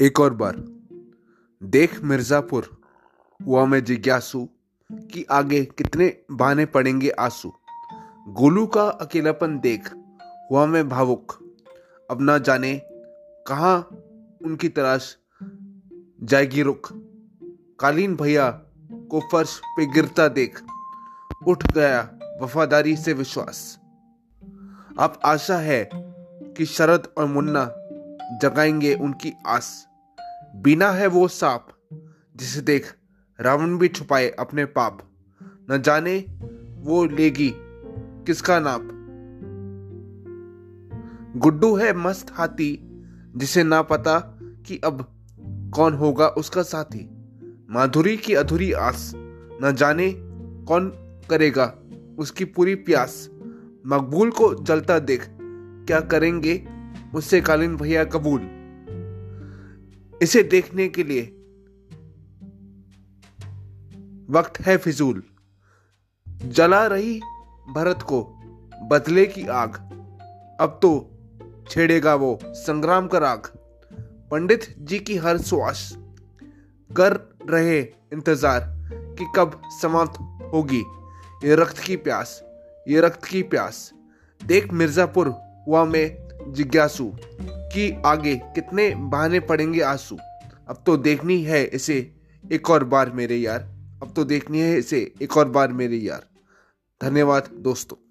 एक और बार। देख मिर्जापुर, हुआ मैं जिज्ञासु कि आगे कितने बहाने पड़ेंगे आँसू। गोलू का अकेलापन देख, हुआ मैं भावुक। अब ना जाने कहाँ उनकी तलाश जाएगी रुक कालीन भैया को फर्श पे गिरता देख, उठ गया वफादारी से विश्वास। अब आशा है कि शरद और मुन्ना जगाएँगे उनकी आस। बिना है वो सांप, जिसे देख रावण भी छुपाए अपने पाप। न जाने वो लेगी किसका नाप। गुड्डू है मस्त हाथी, जिसे ना पता कि अब कौन होगा उसका साथी। माधुरी की अधूरी आस, न जाने कौन करेगा उसकी पूरी प्यास। मकबूल को जलता देख, क्या करेंगे उससे कालीन भैया कबूल। इसे देखने के लिए। वक्त है फिजूल। जला रही भरत को बदले की आग। अब तो छेड़ेगा वो संग्राम का राग। पंडित जी की हर श्वास कर रहे इंतज़ार कि कब समाप्त होगी। ये रक्त की प्यास, ये रक्त की प्यास। देख मिर्जापुर हुआ में जिज्ञासु। कि आगे कितने बहाने पड़ेंगे आँसू। अब तो देखनी है इसे एक और बार मेरे यार। अब तो देखनी है इसे एक और बार मेरे यार। धन्यवाद दोस्तों।